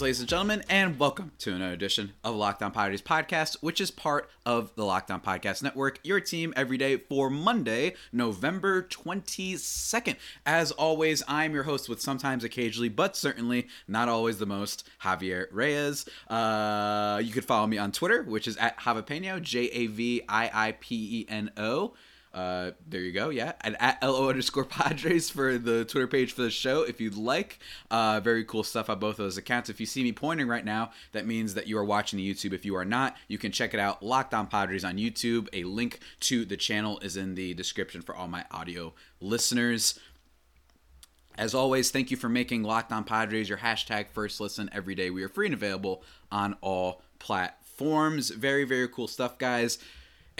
Greetings, ladies and gentlemen, and welcome to another edition of Locked On Padres podcast, which is part of the Locked On Podcast Network, your team every day for Monday, November 22nd. As always, I'm your host with sometimes, occasionally, but certainly not always the most, Javier Reyes. Uh, you could follow me on Twitter, which is at Javapeno, J A V I I P E N O. Uh, there you go. Yeah, and at lo underscore Padres for the Twitter page for the show if you'd like. Uh, very cool stuff on both those accounts. If you see me pointing right now, that means that you are watching the YouTube. If you are not, you can check it out. Locked On Padres on YouTube. A link to the channel is in the description for all my audio listeners. As always, thank you for making Locked On Padres your hashtag first listen every day. We are free and available on all platforms. Very, very cool stuff, guys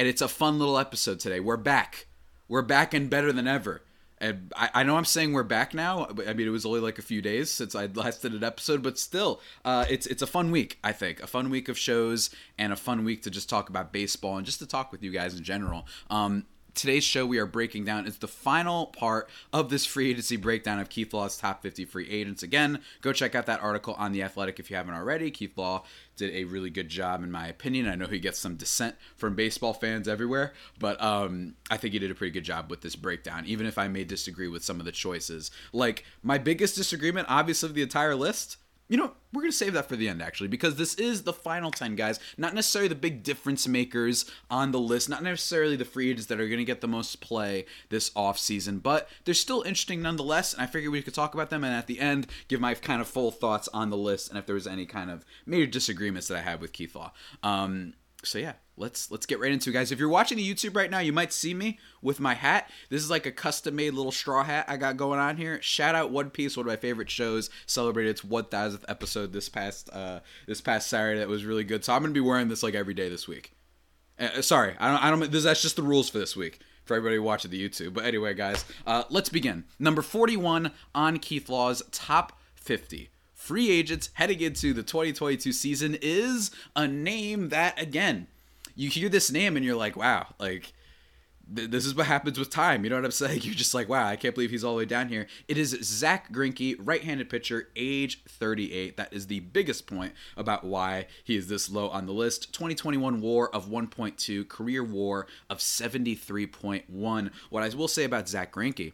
and it's a fun little episode today. We're back. We're back and better than ever. And I, I know I'm saying we're back now. I mean, it was only like a few days since I last did an episode, but still, uh, it's it's a fun week. I think a fun week of shows and a fun week to just talk about baseball and just to talk with you guys in general. Um, today's show we are breaking down is the final part of this free agency breakdown of Keith Law's top 50 free agents. Again, go check out that article on The Athletic if you haven't already. Keith Law did a really good job, in my opinion. I know he gets some dissent from baseball fans everywhere, but um, I think he did a pretty good job with this breakdown, even if I may disagree with some of the choices. Like, my biggest disagreement, obviously, of the entire list you know, we're going to save that for the end, actually, because this is the final 10 guys. Not necessarily the big difference makers on the list, not necessarily the free agents that are going to get the most play this offseason, but they're still interesting nonetheless. And I figured we could talk about them and at the end give my kind of full thoughts on the list and if there was any kind of major disagreements that I had with Keith Law. Um, so yeah, let's let's get right into it, guys. If you're watching the YouTube right now, you might see me with my hat. This is like a custom made little straw hat I got going on here. Shout out One Piece, one of my favorite shows. Celebrated its 1000th episode this past uh, this past Saturday. That was really good. So I'm gonna be wearing this like every day this week. Uh, sorry, I don't. I don't. This, that's just the rules for this week for everybody watching the YouTube. But anyway, guys, uh, let's begin. Number 41 on Keith Law's top 50 free agents heading into the 2022 season is a name that again you hear this name and you're like wow like th- this is what happens with time. You know what i'm saying? You're just like wow i can't believe he's all the way down here. It is Zack Greinke right-handed pitcher age 38 that is the biggest point about why he is this low on the list. 2021 war of 1.2 career war of 73.1 what i will say about Zack Greinke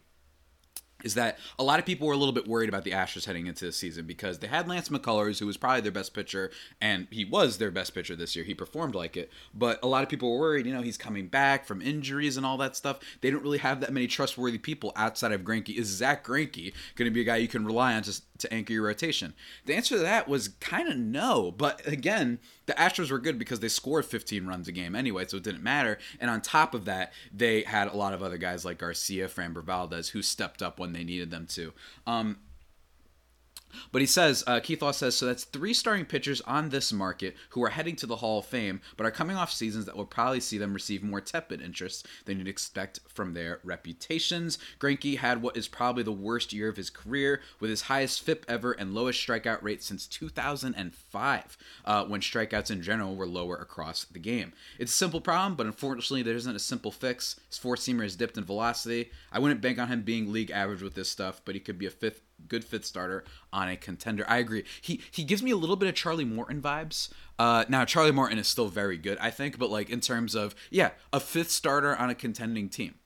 is that a lot of people were a little bit worried about the Astros heading into the season because they had Lance McCullers, who was probably their best pitcher, and he was their best pitcher this year. He performed like it, but a lot of people were worried. You know, he's coming back from injuries and all that stuff. They don't really have that many trustworthy people outside of Greinke. Is Zack Greinke going to be a guy you can rely on to to anchor your rotation? The answer to that was kind of no. But again, the Astros were good because they scored 15 runs a game anyway, so it didn't matter. And on top of that, they had a lot of other guys like Garcia, Framber Valdez, who stepped up when they needed them to. Um, but he says, uh, Keith Law says, so that's three starting pitchers on this market who are heading to the Hall of Fame, but are coming off seasons that will probably see them receive more tepid interest than you'd expect from their reputations. Greinke had what is probably the worst year of his career, with his highest FIP ever and lowest strikeout rate since 2005, uh, when strikeouts in general were lower across the game. It's a simple problem, but unfortunately, there isn't a simple fix. His four seamer has dipped in velocity. I wouldn't bank on him being league average with this stuff, but he could be a fifth good fifth starter on a contender. I agree. He he gives me a little bit of Charlie Morton vibes. Uh, now Charlie Morton is still very good, I think, but like in terms of yeah, a fifth starter on a contending team.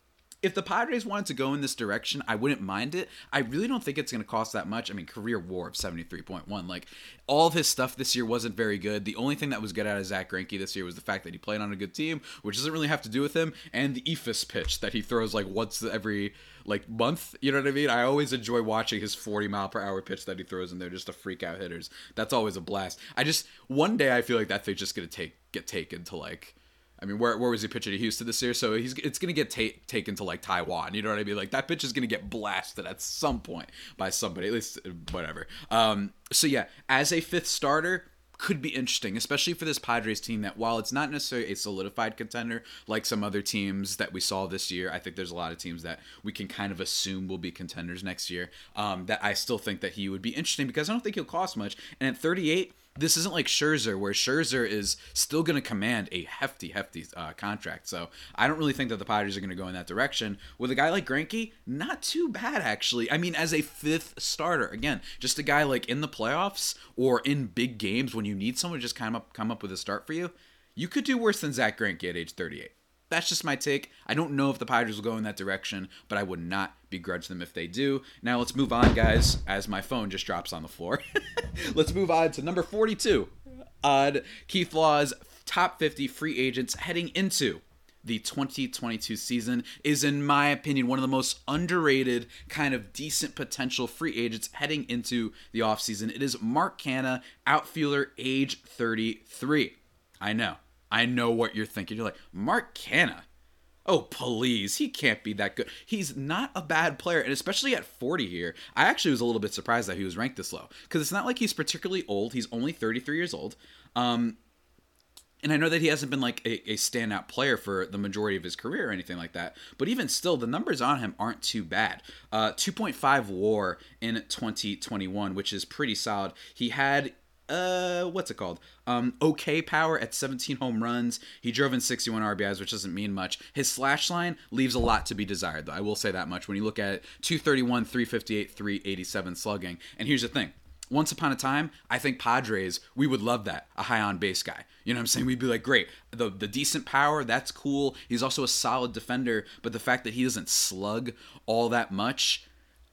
If the Padres wanted to go in this direction, I wouldn't mind it. I really don't think it's going to cost that much. I mean, career WAR of 73.1. Like, all of his stuff this year wasn't very good. The only thing that was good out of Zack Greinke this year was the fact that he played on a good team, which doesn't really have to do with him, and the eephus pitch that he throws like once every like month. You know what I mean? I always enjoy watching his 40 mile per hour pitch that he throws in there just to freak out hitters. That's always a blast. I just one day I feel like that thing's just gonna take get taken to like. I mean, where, where was he pitching to Houston this year? So he's it's gonna get ta- taken to like Taiwan. You know what I mean? Like that pitch is gonna get blasted at some point by somebody. At least whatever. Um, so yeah, as a fifth starter, could be interesting, especially for this Padres team that while it's not necessarily a solidified contender like some other teams that we saw this year, I think there's a lot of teams that we can kind of assume will be contenders next year. Um, that I still think that he would be interesting because I don't think he'll cost much. And at 38, this isn't like Scherzer, where Scherzer is still going to command a hefty, hefty uh, contract. So I don't really think that the Padres are going to go in that direction. With a guy like Greinke, not too bad actually. I mean, as a fifth starter, again, just a guy like in the playoffs or in big games when you need someone to just kind of come up with a start for you, you could do worse than Zack Greinke at age 38 that's just my take. I don't know if the Padres will go in that direction, but I would not begrudge them if they do. Now let's move on, guys, as my phone just drops on the floor. let's move on to number 42 on Keith Law's top 50 free agents heading into the 2022 season is in my opinion one of the most underrated kind of decent potential free agents heading into the offseason. It is Mark Canha, outfielder age 33. I know I know what you're thinking. You're like, Mark Canha. Oh, please. He can't be that good. He's not a bad player. And especially at 40 here, I actually was a little bit surprised that he was ranked this low. Because it's not like he's particularly old. He's only 33 years old. Um, and I know that he hasn't been like a, a, standout player for the majority of his career or anything like that. But even still, the numbers on him aren't too bad. Uh, 2.5 WAR in 2021, which is pretty solid. He had uh, what's it called? Um, okay power at 17 home runs. He drove in 61 RBIs, which doesn't mean much. His slash line leaves a lot to be desired, though. I will say that much. When you look at it, 231, 358, 387 slugging. And here's the thing. Once upon a time, I think Padres, we would love that. A high on base guy. You know what I'm saying? We'd be like, great. The the decent power, that's cool. He's also a solid defender, but the fact that he doesn't slug all that much,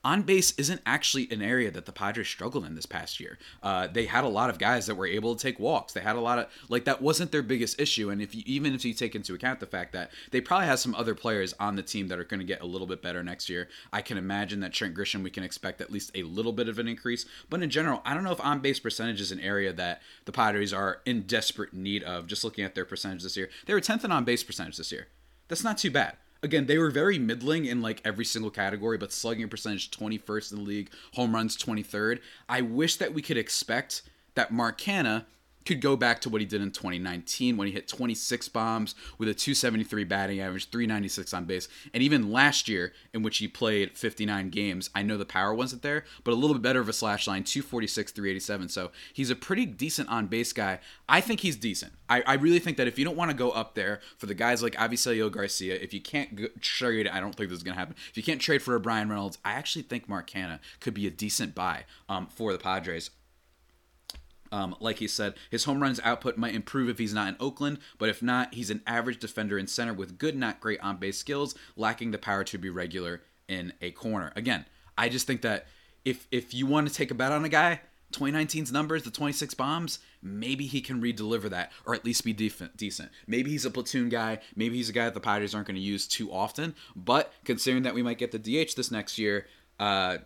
on base isn't actually an area that the Padres struggled in this past year. Uh, they had a lot of guys that were able to take walks. They had a lot of like that wasn't their biggest issue. And if you even if you take into account the fact that they probably have some other players on the team that are going to get a little bit better next year, I can imagine that Trent Grisham we can expect at least a little bit of an increase. But in general, I don't know if on base percentage is an area that the Padres are in desperate need of. Just looking at their percentage this year, they were 10th in on base percentage this year. That's not too bad again, they were very middling in like every single category, but slugging percentage 21st in the league, home runs 23rd. I wish that we could expect that Mark Canha could go back to what he did in 2019 when he hit 26 bombs with a 273 batting average, 396 on base, and even last year in which he played 59 games. I know the power wasn't there, but a little bit better of a slash line, 246, 387. So he's a pretty decent on base guy. I think he's decent. I, I really think that if you don't want to go up there for the guys like Avisail Garcia, if you can't go, trade, I don't think this is going to happen. If you can't trade for a Bryan Reynolds, I actually think Mark could be a decent buy um, for the Padres. Um, like he said, his home runs output might improve if he's not in Oakland, but if not, he's an average defender in center with good, not great on base skills, lacking the power to be regular in a corner. Again, I just think that if if you want to take a bet on a guy, 2019's numbers, the 26 bombs, maybe he can re-deliver that or at least be def- decent. Maybe he's a platoon guy. Maybe he's a guy that the Padres aren't going to use too often. But considering that we might get the DH this next year, uh,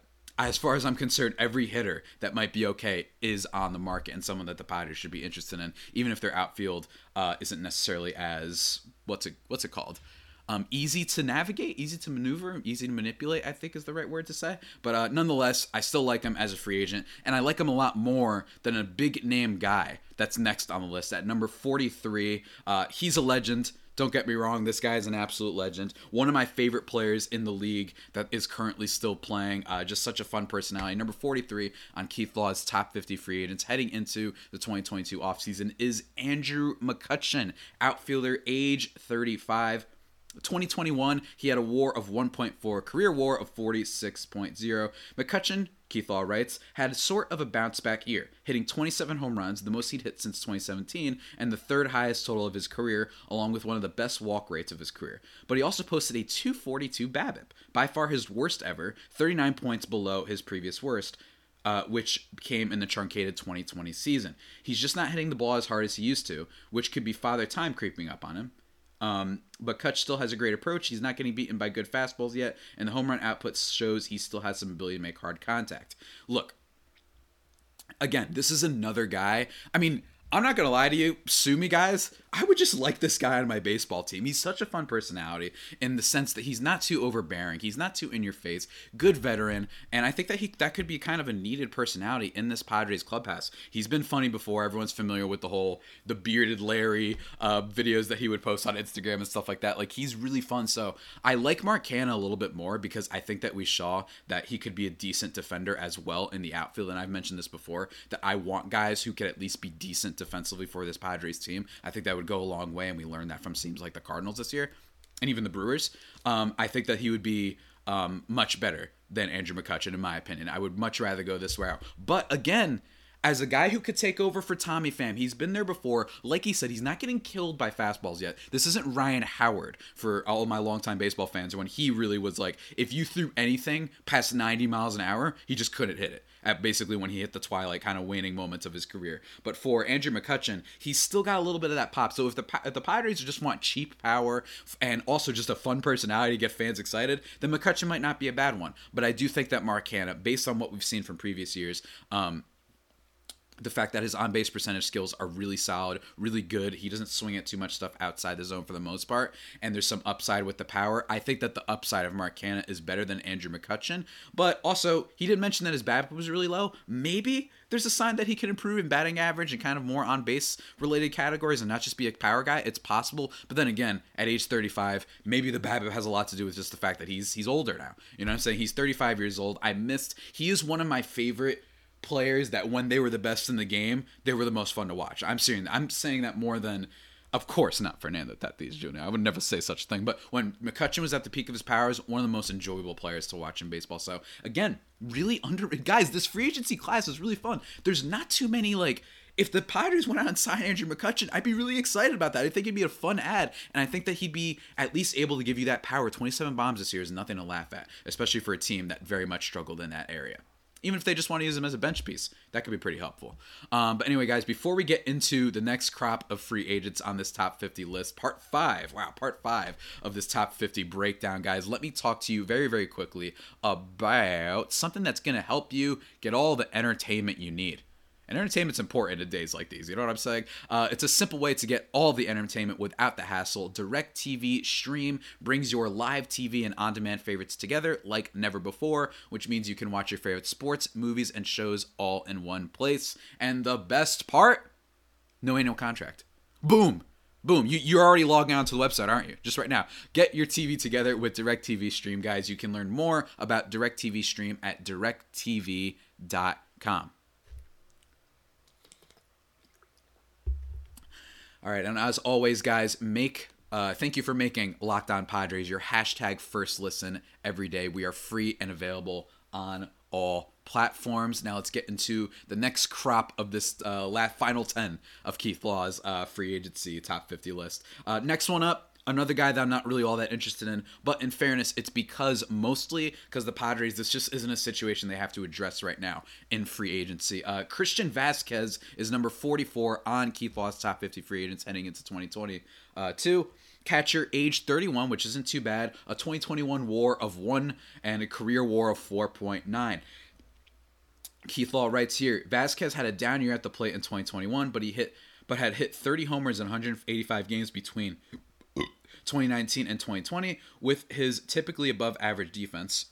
as far as I'm concerned, every hitter that might be okay is on the market and someone that the Padres should be interested in, even if their outfield uh, isn't necessarily as what's it what's it called? Um, easy to navigate, easy to maneuver, easy to manipulate. I think is the right word to say. But uh, nonetheless, I still like him as a free agent, and I like him a lot more than a big name guy that's next on the list at number 43. Uh, he's a legend. Don't get me wrong, this guy is an absolute legend. One of my favorite players in the league that is currently still playing. Uh, just such a fun personality. Number 43 on Keith Law's top 50 free agents heading into the 2022 offseason is Andrew McCutchen, outfielder, age 35. 2021, he had a war of 1.4, career war of 46.0. McCutchen Keith Law writes, had sort of a bounce back year, hitting 27 home runs, the most he'd hit since 2017, and the third highest total of his career, along with one of the best walk rates of his career. But he also posted a 242 BABIP, by far his worst ever, 39 points below his previous worst. Uh, which came in the truncated 2020 season. He's just not hitting the ball as hard as he used to, which could be father time creeping up on him. Um, but Kutch still has a great approach. He's not getting beaten by good fastballs yet, and the home run output shows he still has some ability to make hard contact. Look, again, this is another guy. I mean, I'm not gonna lie to you, sue me, guys. I would just like this guy on my baseball team. He's such a fun personality in the sense that he's not too overbearing. He's not too in your face. Good veteran, and I think that he that could be kind of a needed personality in this Padres clubhouse. He's been funny before. Everyone's familiar with the whole the bearded Larry uh, videos that he would post on Instagram and stuff like that. Like he's really fun. So I like Mark Canha a little bit more because I think that we saw that he could be a decent defender as well in the outfield. And I've mentioned this before that I want guys who could at least be decent defensively for this Padres team. I think that would would go a long way, and we learned that from teams like the Cardinals this year, and even the Brewers. Um, I think that he would be um, much better than Andrew McCutchen, in my opinion. I would much rather go this route. But again, as a guy who could take over for Tommy Pham. He's been there before. Like he said, he's not getting killed by fastballs yet. This isn't Ryan Howard for all of my longtime baseball fans when he really was like, if you threw anything past 90 miles an hour, he just couldn't hit it at basically when he hit the twilight kind of waning moments of his career. But for Andrew McCutchen, he's still got a little bit of that pop. So if the if the Padres just want cheap power and also just a fun personality to get fans excited, then McCutchen might not be a bad one. But I do think that Mark Canha, based on what we've seen from previous years, um, the fact that his on base percentage skills are really solid, really good. He doesn't swing at too much stuff outside the zone for the most part, and there's some upside with the power. I think that the upside of Mark Canha is better than Andrew McCutchen, but also he did mention that his BABIP was really low. Maybe there's a sign that he can improve in batting average and kind of more on base related categories and not just be a power guy. It's possible, but then again, at age 35, maybe the BABIP has a lot to do with just the fact that he's he's older now. You know what I'm saying? He's 35 years old. I missed. He is one of my favorite players that when they were the best in the game, they were the most fun to watch. I'm saying I'm saying that more than of course not Fernando Tatis Jr. I would never say such a thing, but when McCutchen was at the peak of his powers, one of the most enjoyable players to watch in baseball. So again, really under guys, this free agency class is really fun. There's not too many like if the Padres went out and signed Andrew McCutchen, I'd be really excited about that. I think it'd be a fun ad, and I think that he'd be at least able to give you that power. 27 bombs this year is nothing to laugh at, especially for a team that very much struggled in that area even if they just want to use them as a bench piece, that could be pretty helpful. Um, but anyway, guys, before we get into the next crop of free agents on this top 50 list, part five, wow, part five of this top 50 breakdown, guys, let me talk to you very, very quickly about something that's going to help you get all the entertainment you need. And entertainment's important in days like these. You know what I'm saying? Uh, it's a simple way to get all the entertainment without the hassle. DirecTV Stream brings your live TV and on demand favorites together like never before, which means you can watch your favorite sports, movies, and shows all in one place. And the best part no annual contract. Boom! Boom, you, you're already logging onto the website, aren't you? Just right now. Get your TV together with DirecTV Stream, guys. You can learn more about DirecTV Stream at directv.com. All right, and as always, guys, make uh, thank you for making Locked On Padres your hashtag first listen every day. We are free and available on all platforms. Now let's get into the next crop of this uh, last final ten of Keith Law's uh, free agency top 50 list. Uh, next one up, another guy that I'm not really all that interested in. But in fairness, it's because mostly because the Padres, this just isn't a situation they have to address right now in free agency. Uh, Christian Vázquez is number 44 on Keith Law's top 50 free agents heading into 2022. Uh, catcher, age 31, which isn't too bad. A 2021 WAR of one and a career WAR of 4.9. Keith Law writes here: Vázquez had a down year at the plate in 2021, but he hit but had hit 30 homers in 185 games between 2019 and 2020 with his typically above average defense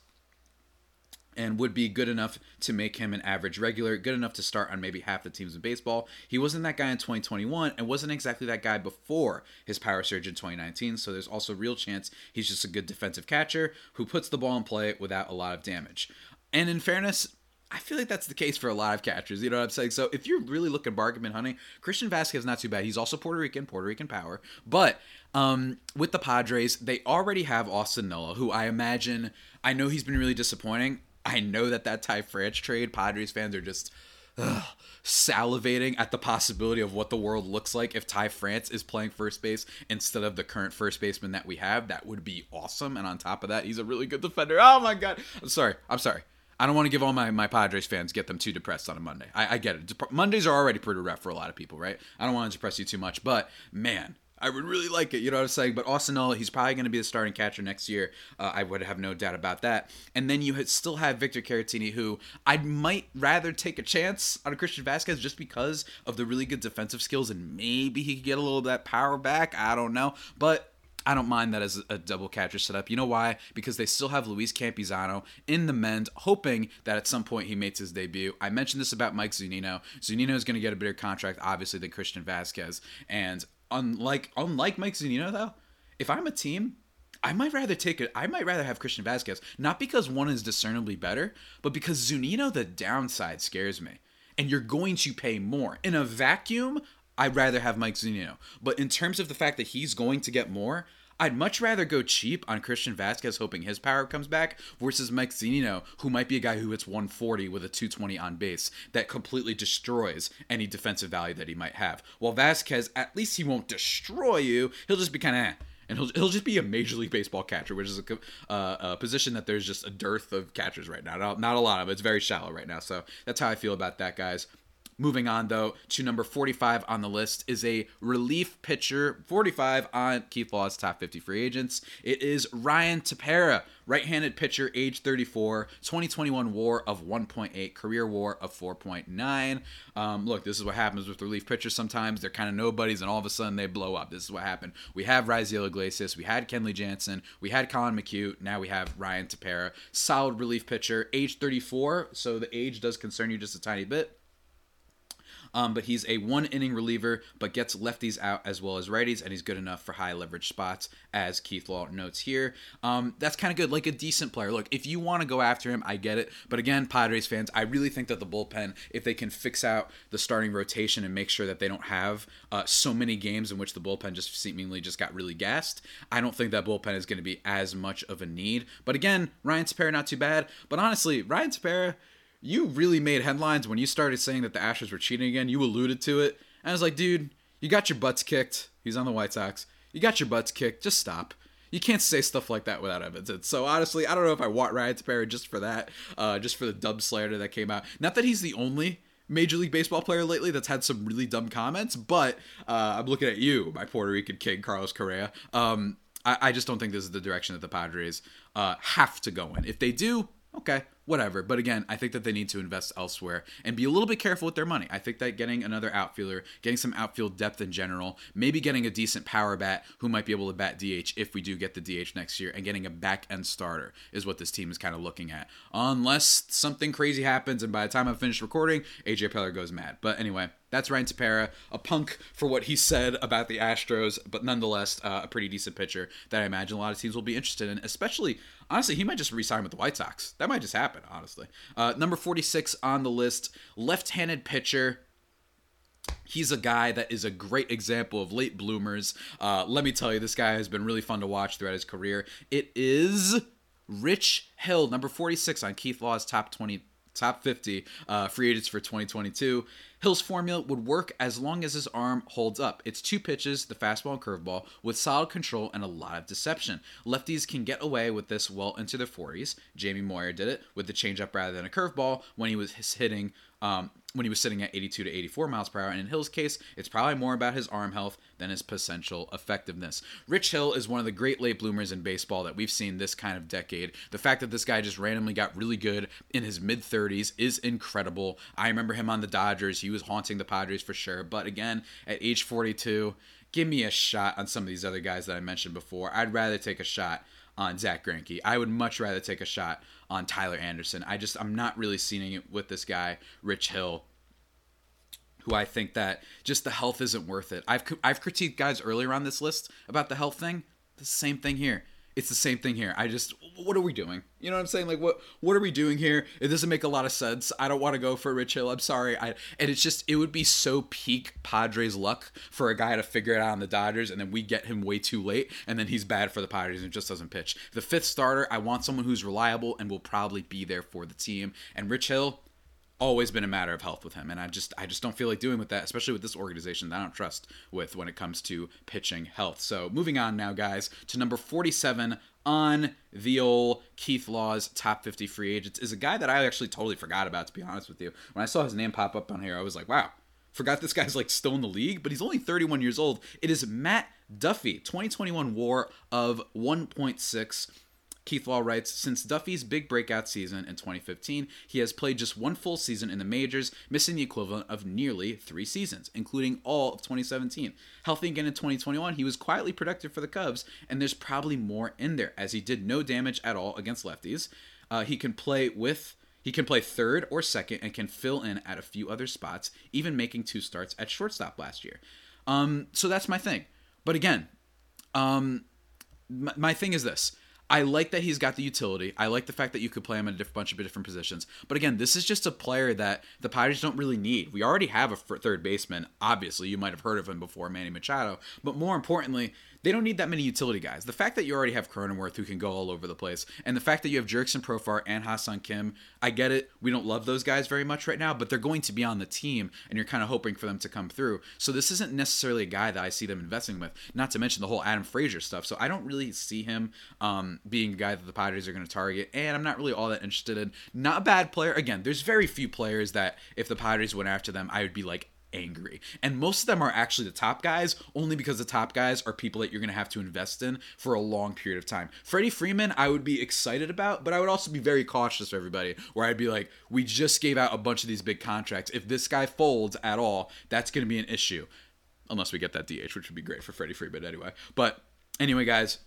and would be good enough to make him an average regular, good enough to start on maybe half the teams in baseball. He wasn't that guy in 2021 and wasn't exactly that guy before his power surge in 2019, so there's also real chance he's just a good defensive catcher who puts the ball in play without a lot of damage. And in fairness, I feel like that's the case for a lot of catchers. You know what I'm saying? So if you're really looking bargain hunting, Christian Vázquez is not too bad. He's also Puerto Rican, Puerto Rican power. But um, with the Padres, they already have Austin Nola, who I imagine. I know he's been really disappointing. I know that that Ty France trade, Padres fans are just ugh, salivating at the possibility of what the world looks like if Ty France is playing first base instead of the current first baseman that we have. That would be awesome. And on top of that, he's a really good defender. Oh my god! I'm sorry. I'm sorry. I don't want to give all my, my Padres fans get them too depressed on a Monday. I, I get it. Mondays are already pretty rough for a lot of people, right? I don't want to depress you too much, but man, I would really like it. You know what I'm saying? But Austin Nola, he's probably going to be the starting catcher next year. Uh, I would have no doubt about that. And then you still have Victor Caratini, who I might rather take a chance on Christian Vázquez just because of the really good defensive skills, and maybe he could get a little of that power back. I don't know, but. I don't mind that as a double catcher setup. You know why? Because they still have Luis Campusano in the mend, hoping that at some point he makes his debut. I mentioned this about Mike Zunino. Zunino is going to get a bigger contract, obviously, than Christian Vázquez. And unlike unlike Mike Zunino though, if I'm a team, I might rather take it. I might rather have Christian Vázquez, not because one is discernibly better, but because Zunino the downside scares me, and you're going to pay more in a vacuum. I'd rather have Mike Zunino, but in terms of the fact that he's going to get more, I'd much rather go cheap on Christian Vázquez, hoping his power comes back, versus Mike Zunino, who might be a guy who hits 140 with a 220 on base that completely destroys any defensive value that he might have. While Vázquez, at least he won't destroy you. He'll just be kind of. Eh and he'll, he'll just be a major league baseball catcher, which is a, uh, a, position that there's just a dearth of catchers right now. Not, a lot of it. It's very shallow right now. So that's how I feel about that, guys. Moving on, though, to number 45 on the list is a relief pitcher, 45 on Keith Law's top 50 free agents. It is Ryan Tepera, right handed pitcher, age 34, 2021 war of 1.8, career war of 4.9. Um, look, this is what happens with relief pitchers sometimes. They're kind of nobodies, and all of a sudden they blow up. This is what happened. We have Raisel Iglesias, we had Kenley Jansen, we had Collin McHugh, now we have Ryan Tepera. Solid relief pitcher, age 34, so the age does concern you just a tiny bit. Um, but he's a one inning reliever, but gets lefties out as well as righties, and he's good enough for high leverage spots, as Keith Law notes here. Um, that's kind of good, like a decent player. Look, if you want to go after him, I get it. But again, Padres fans, I really think that the bullpen, if they can fix out the starting rotation and make sure that they don't have uh, so many games in which the bullpen just seemingly just got really gassed, I don't think that bullpen is going to be as much of a need. But again, Ryan Tepera not too bad. But honestly, Ryan Tepera you really made headlines when you started saying that the Astros were cheating again. You alluded to it. And I was like, dude, you got your butts kicked. He's on the White Sox. You got your butts kicked. Just stop. You can't say stuff like that without evidence. So honestly, I don't know if I want Ryan Tepera just for that, uh, just for the dub slander that came out. Not that he's the only Major League Baseball player lately that's had some really dumb comments, but uh, I'm looking at you, my Puerto Rican king, Carlos Correa. Um, I, I, just don't think this is the direction that the Padres uh, have to go in. If they do, okay, whatever. But again, I think that they need to invest elsewhere and be a little bit careful with their money. I think that getting another outfielder, getting some outfield depth in general, maybe getting a decent power bat who might be able to bat DH if we do get the DH next year, and getting a back end starter is what this team is kind of looking at. Unless something crazy happens, and by the time I'm finished recording, AJ Preller goes mad. But anyway, that's Ryan Tepera, a punk for what he said about the Astros, but nonetheless uh, a pretty decent pitcher that I imagine a lot of teams will be interested in. Especially, honestly, he might just resign with the White Sox. That might just happen honestly. Uh, number 46 on the list, left handed pitcher. He's a guy that is a great example of late bloomers. Uh, let me tell you, this guy has been really fun to watch throughout his career. It is Rich Hill, number 46 on Keith Law's top 20 top 50 uh, free agents for 2022. Hill's formula would work as long as his arm holds up. It's two pitches, the fastball and curveball, with solid control and a lot of deception. Lefties can get away with this well into their 40s. Jamie Moyer did it with the changeup rather than a curveball when he was hitting um, when he was sitting at 82 to 84 miles per hour. And in Hill's case, it's probably more about his arm health than his potential effectiveness. Rich Hill is one of the great late bloomers in baseball that we've seen this kind of decade. The fact that this guy just randomly got really good in his mid 30s is incredible. I remember him on the Dodgers. He was haunting the Padres for sure. But again, at age 42, give me a shot on some of these other guys that I mentioned before. I'd rather take a shot on Zack Greinke. I would much rather take a shot on Tyler Anderson. I just I'm not really seeing it with this guy, Rich Hill, who I think that just the health isn't worth it. I've I've critiqued guys earlier on this list about the health thing. The same thing here it's the same thing here. I just what are we doing? You know what I'm saying? Like what what are we doing here? It doesn't make a lot of sense. I don't want to go for Rich Hill. I'm sorry. I and it's just it would be so peak Padres luck for a guy to figure it out on the Dodgers and then we get him way too late and then he's bad for the Padres and just doesn't pitch. The fifth starter, I want someone who's reliable and will probably be there for the team. And Rich Hill, always been a matter of health with him and i just i just don't feel like doing with that especially with this organization that i don't trust with when it comes to pitching health so moving on now guys to number 47 on the old keith law's top 50 free agents is a guy that i actually totally forgot about to be honest with you when i saw his name pop up on here i was like wow forgot this guy's like still in the league but he's only 31 years old it is matt Duffy, 2021 WAR of 1.6. Keith Law writes Since Duffy's big breakout season in 2015, he has played just one full season in the majors, missing the equivalent of nearly three seasons, including all of 2017. Healthy again in 2021, he was quietly productive for the Cubs, and there's probably more in there, as he did no damage at all against lefties. Uh, he can play with. He can play third or second and can fill in at a few other spots, even making two starts at shortstop last year. Um, so that's my thing. But again, um, my, my thing is this. I like that he's got the utility. I like the fact that you could play him in a diff- bunch of different positions. But again, this is just a player that the Padres don't really need. We already have a third baseman. Obviously, you might have heard of him before, Manny Machado. But more importantly, they don't need that many utility guys. The fact that you already have Cronenworth who can go all over the place, and the fact that you have Jurickson Profar and Ha-Seong Kim, I get it. We don't love those guys very much right now, but they're going to be on the team, and you're kind of hoping for them to come through. So this isn't necessarily a guy that I see them investing with. Not to mention the whole Adam Frazier stuff. So I don't really see him um, being a guy that the Padres are going to target, and I'm not really all that interested in. Not a bad player. Again, there's very few players that if the Padres went after them, I would be like, angry. And most of them are actually the top guys, only because the top guys are people that you're going to have to invest in for a long period of time. Freddie Freeman, I would be excited about, but I would also be very cautious for everybody, where I'd be like, we just gave out a bunch of these big contracts. If this guy folds at all, that's going to be an issue. Unless we get that DH, which would be great for Freddie Freeman anyway. But anyway, guys,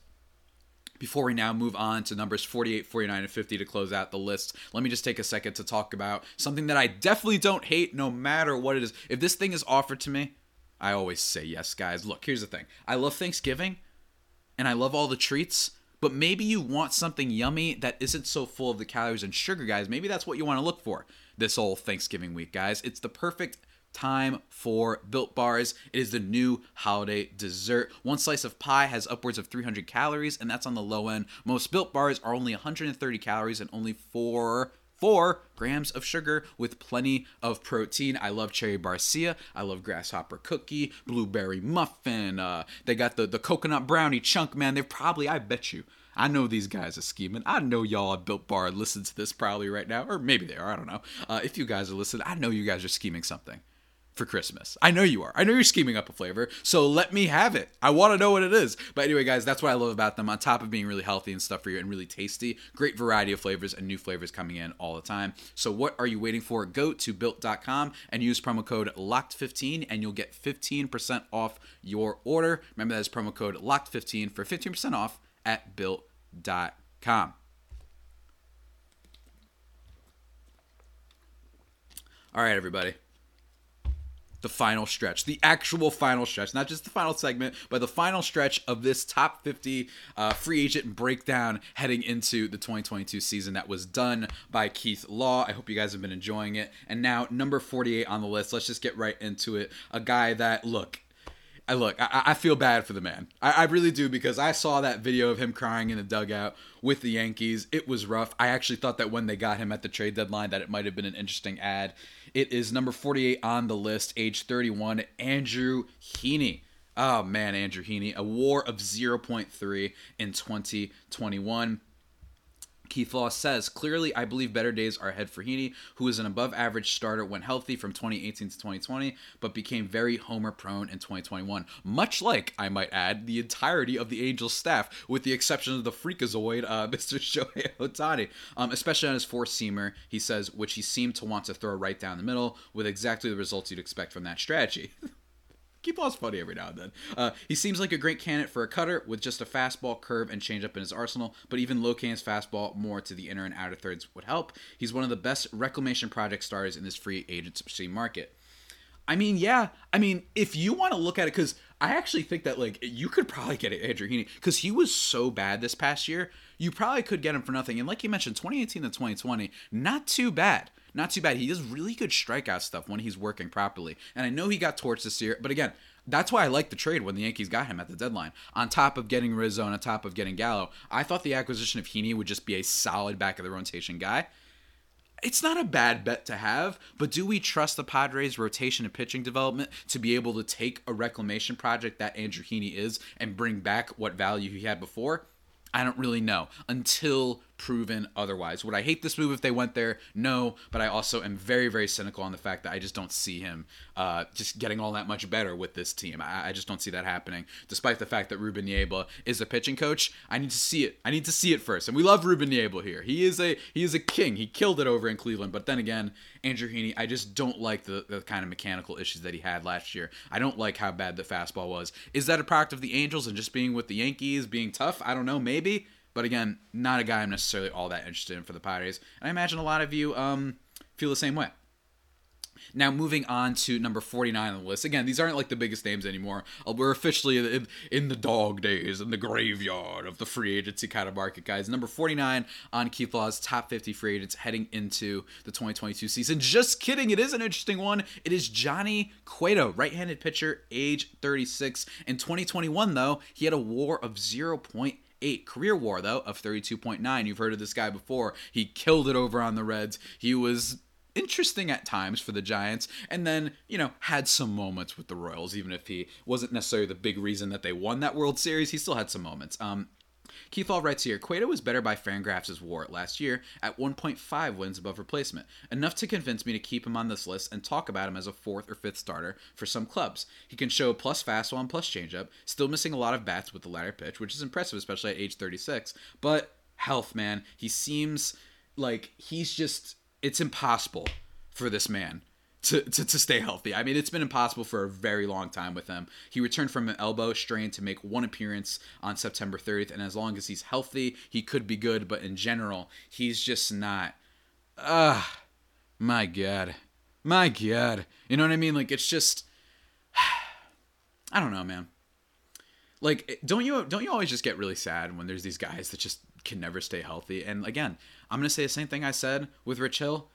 before we now move on to numbers 48, 49, and 50 to close out the list, let me just take a second to talk about something that I definitely don't hate no matter what it is. If this thing is offered to me, I always say yes, guys. Look, here's the thing I love Thanksgiving and I love all the treats, but maybe you want something yummy that isn't so full of the calories and sugar, guys. Maybe that's what you want to look for this whole Thanksgiving week, guys. It's the perfect time for Built Bars. It is the new holiday dessert. One slice of pie has upwards of 300 calories, and that's on the low end. Most Built Bars are only 130 calories and only four four grams of sugar with plenty of protein. I love cherry barcia. I love grasshopper cookie, blueberry muffin. Uh, they got the, the coconut brownie chunk, man. They're probably, I bet you, I know these guys are scheming. I know y'all at Built Bar listen to this probably right now, or maybe they are. I don't know. Uh, if you guys are listening, I know you guys are scheming something for Christmas. I know you are. I know you're scheming up a flavor, so let me have it. I want to know what it is. But anyway, guys, that's what I love about them. On top of being really healthy and stuff for you and really tasty, great variety of flavors and new flavors coming in all the time. So what are you waiting for? Go to built.com and use promo code LOCKED15 and you'll get 15% off your order. Remember that is promo code LOCKED15 for 15% off at built.com. All right, everybody the final stretch, the actual final stretch, not just the final segment, but the final stretch of this top 50 uh, free agent breakdown heading into the 2022 season that was done by Keith Law. I hope you guys have been enjoying it. And now, number 48 on the list, let's just get right into it. A guy that, look, I look, I, I, feel bad for the man. I, I, really do because I saw that video of him crying in the dugout with the Yankees. It was rough. I actually thought that when they got him at the trade deadline, that it might have been an interesting ad. It is number 48 on the list, age 31, Andrew Heaney. Oh man, Andrew Heaney, a WAR of 0.3 in 2021. Keith Law says, clearly, I believe better days are ahead for Heaney, who is an above average starter when healthy from 2018 to 2020, but became very homer prone in 2021. Much like, I might add, the entirety of the Angels staff, with the exception of the freakazoid, uh, Mr. Shohei Ohtani, um, especially on his four seamer, he says, which he seemed to want to throw right down the middle, with exactly the results you'd expect from that strategy. keep us funny every now and then. Uh, he seems like a great candidate for a cutter with just a fastball, curve, and changeup in his arsenal, but even low cadence fastball more to the inner and outer thirds would help. He's one of the best reclamation project stars in this free agency market. I mean, yeah. I mean, if you want to look at it, because I actually think that like you could probably get Andrew Heaney because he was so bad this past year. You probably could get him for nothing. And like you mentioned, 2018 to 2020, not too bad not too bad. He does really good strikeout stuff when he's working properly. And I know he got torched this year, but again, that's why I like the trade when the Yankees got him at the deadline. On top of getting Rizzo and on top of getting Gallo, I thought the acquisition of Heaney would just be a solid back of the rotation guy. It's not a bad bet to have, but do we trust the Padres' rotation and pitching development to be able to take a reclamation project that Andrew Heaney is and bring back what value he had before? I don't really know until proven otherwise. Would I hate this move if they went there? No, but I also am very, very cynical on the fact that I just don't see him uh, just getting all that much better with this team. I, I, just don't see that happening, despite the fact that Ruben Niebla is a pitching coach. I need to see it. I need to see it first. And we love Ruben Niebla here. He is a he is a king. He killed it over in Cleveland. But then again, Andrew Heaney, I just don't like the, the kind of mechanical issues that he had last year. I don't like how bad the fastball was. Is that a product of the Angels and just being with the Yankees, being tough? I don't know, maybe. But again, not a guy I'm necessarily all that interested in for the Padres. And I imagine a lot of you um, feel the same way. Now, moving on to number 49 on the list. Again, these aren't like the biggest names anymore. Uh, we're officially in, in the dog days, in the graveyard of the free agency kind of market, guys. Number 49 on Keith Law's top 50 free agents heading into the 2022 season. Just kidding. It is an interesting one. It is Johnny Cueto, right handed pitcher, age 36. In 2021, though, he had a war of 0.8 eight. Career WAR though of 32.9. You've heard of this guy before. He killed it over on the Reds. He was interesting at times for the Giants, and then, you know, had some moments with the Royals, even if he wasn't necessarily the big reason that they won that World Series. He still had some moments. Um, Keith Law writes here Cueto was better by Fangraphs' WAR last year at 1.5 wins above replacement, enough to convince me to keep him on this list and talk about him as a fourth or fifth starter for some clubs. He can show plus fastball and plus changeup, still missing a lot of bats with the latter pitch, which is impressive, especially at age 36. But health, man, he seems like he's just it's impossible for this man to, to, to stay healthy. I mean, it's been impossible for a very long time with him. He returned from an elbow strain to make one appearance on September 30th, and as long as he's healthy, he could be good, but in general, he's just not. Ah, my God. My God. You know what I mean? Like, it's just. I don't know, man. Like, don't you don't you always just get really sad when there's these guys that just can never stay healthy? And again, I'm gonna say the same thing I said with Rich Hill.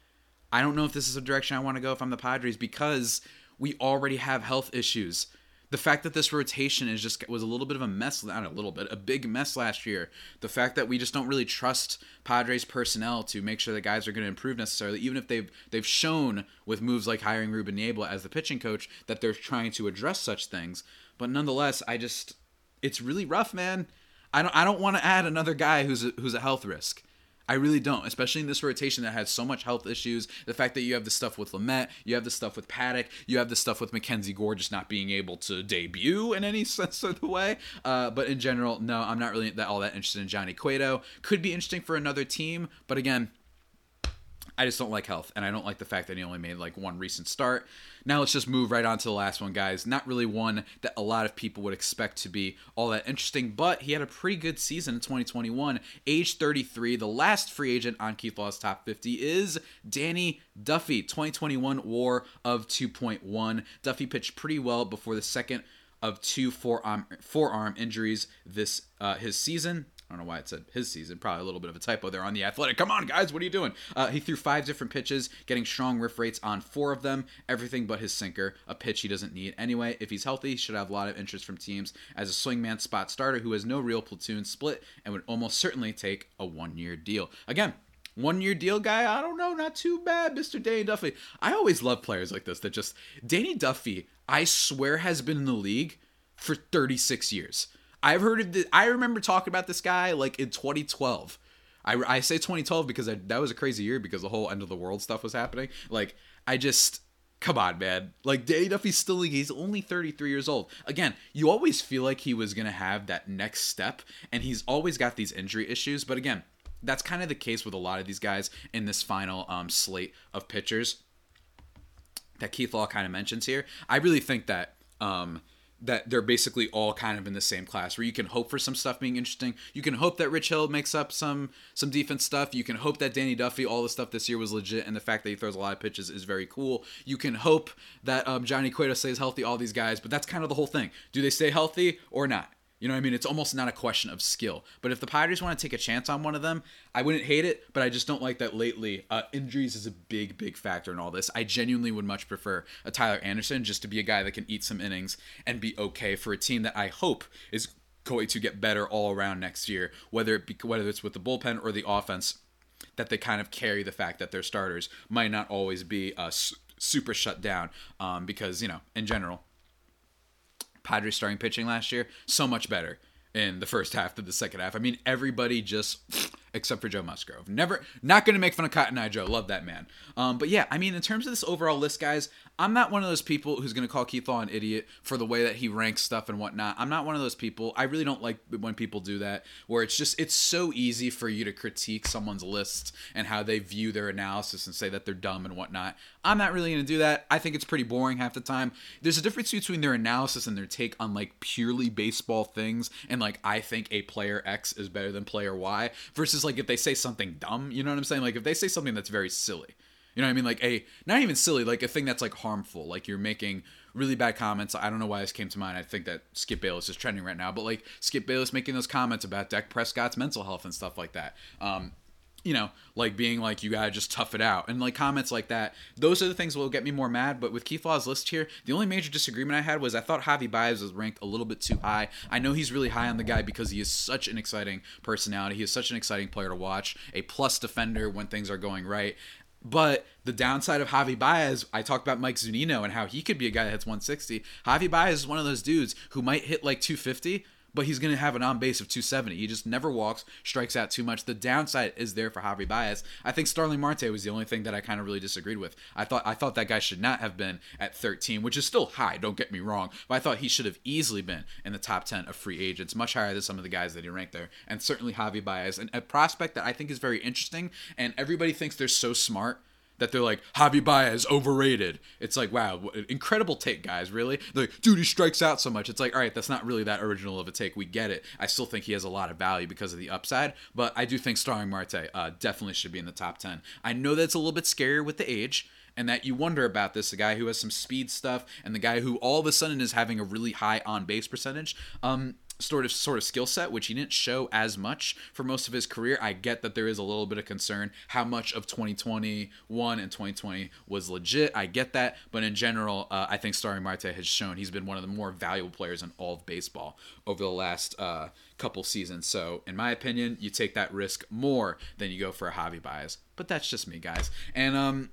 I don't know if this is a direction I want to go if I'm the Padres because we already have health issues. The fact that this rotation is just was a little bit of a mess, not a little bit, a big mess last year. The fact that we just don't really trust Padres personnel to make sure the guys are going to improve necessarily, even if they've they've shown with moves like hiring Ruben Niebla as the pitching coach that they're trying to address such things. But nonetheless, I just it's really rough, man. I don't I don't want to add another guy who's a, who's a health risk. I really don't, especially in this rotation that has so much health issues. The fact that you have the stuff with Lamet, you have the stuff with Paddock, you have the stuff with Mackenzie Gore just not being able to debut in any sense of the way. Uh, but in general, no, I'm not really that all that interested in Johnny Cueto. Could be interesting for another team, but again, I just don't like health, and I don't like the fact that he only made like one recent start. Now let's just move right on to the last one, guys. Not really one that a lot of people would expect to be all that interesting, but he had a pretty good season in 2021. Age 33, the last free agent on Keith Law's top 50 is Danny Duffy. 2021 WAR of 2.1. Duffy pitched pretty well before the second of two forearm forearm injuries this uh, his season. I don't know why it said his season. Probably a little bit of a typo there on the athletic. Come on, guys, what are you doing? Uh, he threw five different pitches, getting strong whiff rates on four of them. Everything but his sinker, a pitch he doesn't need anyway. If he's healthy, he should have a lot of interest from teams as a swingman spot starter who has no real platoon split and would almost certainly take a one year deal. Again, one year deal guy, I don't know, not too bad, Mr. Danny Duffy. I always love players like this that just Danny Duffy, I swear, has been in the league for 36 years. I've heard of the. I remember talking about this guy like in 2012. I, I say 2012 because I, that was a crazy year because the whole end of the world stuff was happening. Like I just come on, man. Like Danny Duffy's still he's only 33 years old. Again, you always feel like he was gonna have that next step, and he's always got these injury issues. But again, that's kind of the case with a lot of these guys in this final um, slate of pitchers that Keith Law kind of mentions here. I really think that um, that they're basically all kind of in the same class where you can hope for some stuff being interesting. You can hope that rich hill makes up some some defense stuff. You can hope that danny duffy all the stuff this year was legit and the fact that he throws a lot of pitches is very cool. You can hope that um, johnny cueto stays healthy all these guys but that's kind of the whole thing. Do they stay healthy or not you know what I mean? It's almost not a question of skill. But if the Padres want to take a chance on one of them, I wouldn't hate it, but I just don't like that lately. Uh, injuries is a big, big factor in all this. I genuinely would much prefer a Tyler Anderson just to be a guy that can eat some innings and be okay for a team that I hope is going to get better all around next year, whether it be, whether it's with the bullpen or the offense, that they kind of carry the fact that their starters might not always be uh, super shut down um, because, you know, in general, Padres starting pitching last year, so much better in the first half than the second half. I mean, everybody just except for Joe Musgrove. Never, not going to make fun of Cotton Eye Joe. Love that man. Um, but yeah, I mean, in terms of this overall list, guys, I'm not one of those people who's going to call Keith Law an idiot for the way that he ranks stuff and whatnot. I'm not one of those people. I really don't like when people do that, where it's just it's so easy for you to critique someone's list and how they view their analysis and say that they're dumb and whatnot. I'm not really going to do that. I think it's pretty boring half the time. There's a difference between their analysis and their take on like purely baseball things and like I think a player X is better than player Y versus like if they say something dumb, you know what I'm saying? Like if they say something that's very silly. You know what I mean? Like a not even silly, like a thing that's like harmful. Like you're making really bad comments. I don't know why this came to mind. I think that Skip Bayless is trending right now, but like Skip Bayless making those comments about Dak Prescott's mental health and stuff like that. Um, you know, like being like you gotta just tough it out and like comments like that. Those are the things that will get me more mad. But with Keith Law's list here, the only major disagreement I had was I thought Javy Baez was ranked a little bit too high. I know he's really high on the guy because he is such an exciting personality. He is such an exciting player to watch, a plus defender when things are going right. But the downside of Javy Baez, I talked about Mike Zunino and how he could be a guy that hits 160. Javy Baez is one of those dudes who might hit like 250, but he's going to have an on base of 270. He just never walks, strikes out too much. The downside is there for Javy Baez. I think Starling Marte was the only thing that I kind of really disagreed with. I thought I thought that guy should not have been at 13, which is still high. Don't get me wrong, but I thought he should have easily been in the top 10 of free agents, much higher than some of the guys that he ranked there, and certainly Javy Baez, and a prospect that I think is very interesting. And everybody thinks they're so smart that they're like Javy Baez overrated. It's like wow, incredible take, guys. Really, they're like dude, he strikes out so much. It's like all right, that's not really that original of a take. We get it. I still think he has a lot of value because of the upside, but I do think Starling Marte uh, definitely should be in the top ten. I know that's a little bit scarier with the age. And that you wonder about this, the guy who has some speed stuff, and the guy who all of a sudden is having a really high on base percentage. Um, sort of sort of skill set which he didn't show as much for most of his career. I get that there is a little bit of concern how much of 2021 and 2020 was legit. I get that. But in general uh, i think starling marte has shown he's been one of the more valuable players in all of baseball over the last uh, couple seasons. So in my opinion you take that risk more than you go for a Javy Baez. But that's just me guys. And um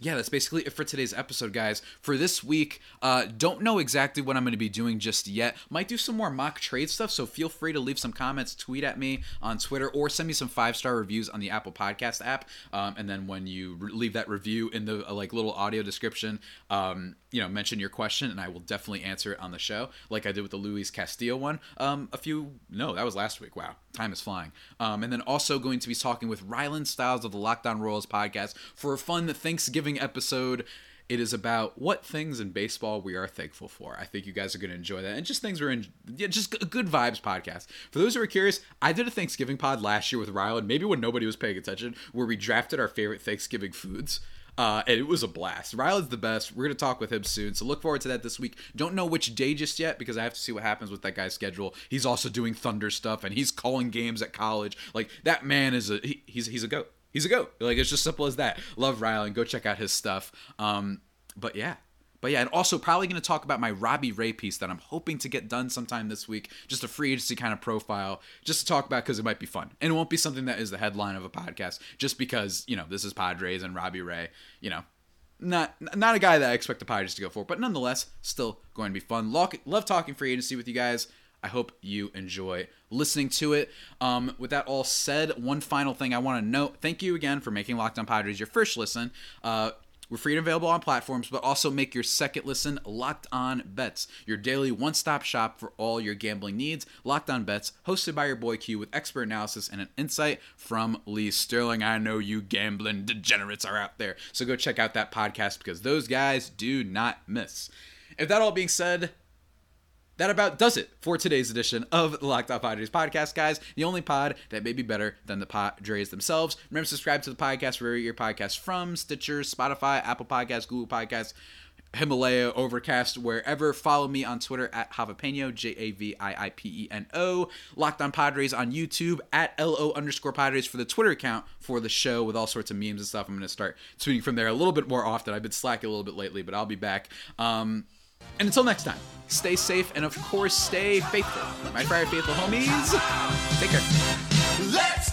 yeah, that's basically it for today's episode, guys. For this week, uh, don't know exactly what I'm going to be doing just yet. Might do some more mock trade stuff, so feel free to leave some comments, tweet at me on Twitter, or send me some five star reviews on the Apple Podcast app. Um, and then when you re- leave that review in the uh, like little audio description, um, you know, mention your question, and I will definitely answer it on the show, like I did with the Luis Castillo one. Um, a few, no, that was last week. Wow, time is flying. Um, and then also going to be talking with Rylan Styles of the Locked On Royals podcast for a fun Thanksgiving episode. It is about what things in baseball we are thankful for. I think you guys are going to enjoy that, and just things we're in, yeah, just a good vibes podcast. For those who are curious, I did a Thanksgiving pod last year with Rylan, maybe when nobody was paying attention, where we drafted our favorite Thanksgiving foods. Uh, and it was a blast. Rylan's the best. We're going to talk with him soon. So look forward to that this week. Don't know which day just yet because I have to see what happens with that guy's schedule. He's also doing Thunder stuff and he's calling games at college. Like that man is a he, he's he's a goat. He's a goat. Like it's just simple as that. Love Rylan. Go check out his stuff. Um, but yeah, but yeah, and also probably going to talk about my Robbie Ray piece that I'm hoping to get done sometime this week. Just a free agency kind of profile, just to talk about because it might be fun, and it won't be something that is the headline of a podcast. Just because you know this is Padres and Robbie Ray, you know, not not a guy that I expect the Padres to go for, but nonetheless, still going to be fun. Love, love talking free agency with you guys. I hope you enjoy listening to it. Um, with that all said, one final thing I want to note: thank you again for making Locked On Padres your first listen. Uh, we're free and available on platforms, but also make your second listen Locked On Bets, your daily one stop shop for all your gambling needs. Locked On Bets, hosted by your boy Q with expert analysis and an insight from Lee Sterling. I know you gambling degenerates are out there, so go check out that podcast because those guys do not miss. If that all being said, that about does it for today's edition of the Locked On Padres podcast, guys. The only pod that may be better than the Padres themselves. Remember to subscribe to the podcast wherever your podcast from Stitcher, Spotify, Apple Podcasts, Google Podcasts, Himalaya, Overcast, wherever. Follow me on Twitter at Javapeno, J A V I I P E N O. Locked on Padres on YouTube at LO underscore Padres for the Twitter account for the show with all sorts of memes and stuff. I'm going to start tweeting from there a little bit more often. I've been slacking a little bit lately, but I'll be back. Um, and until next time, stay safe and of course stay faithful. My Friar Faithful homies, take care. Let's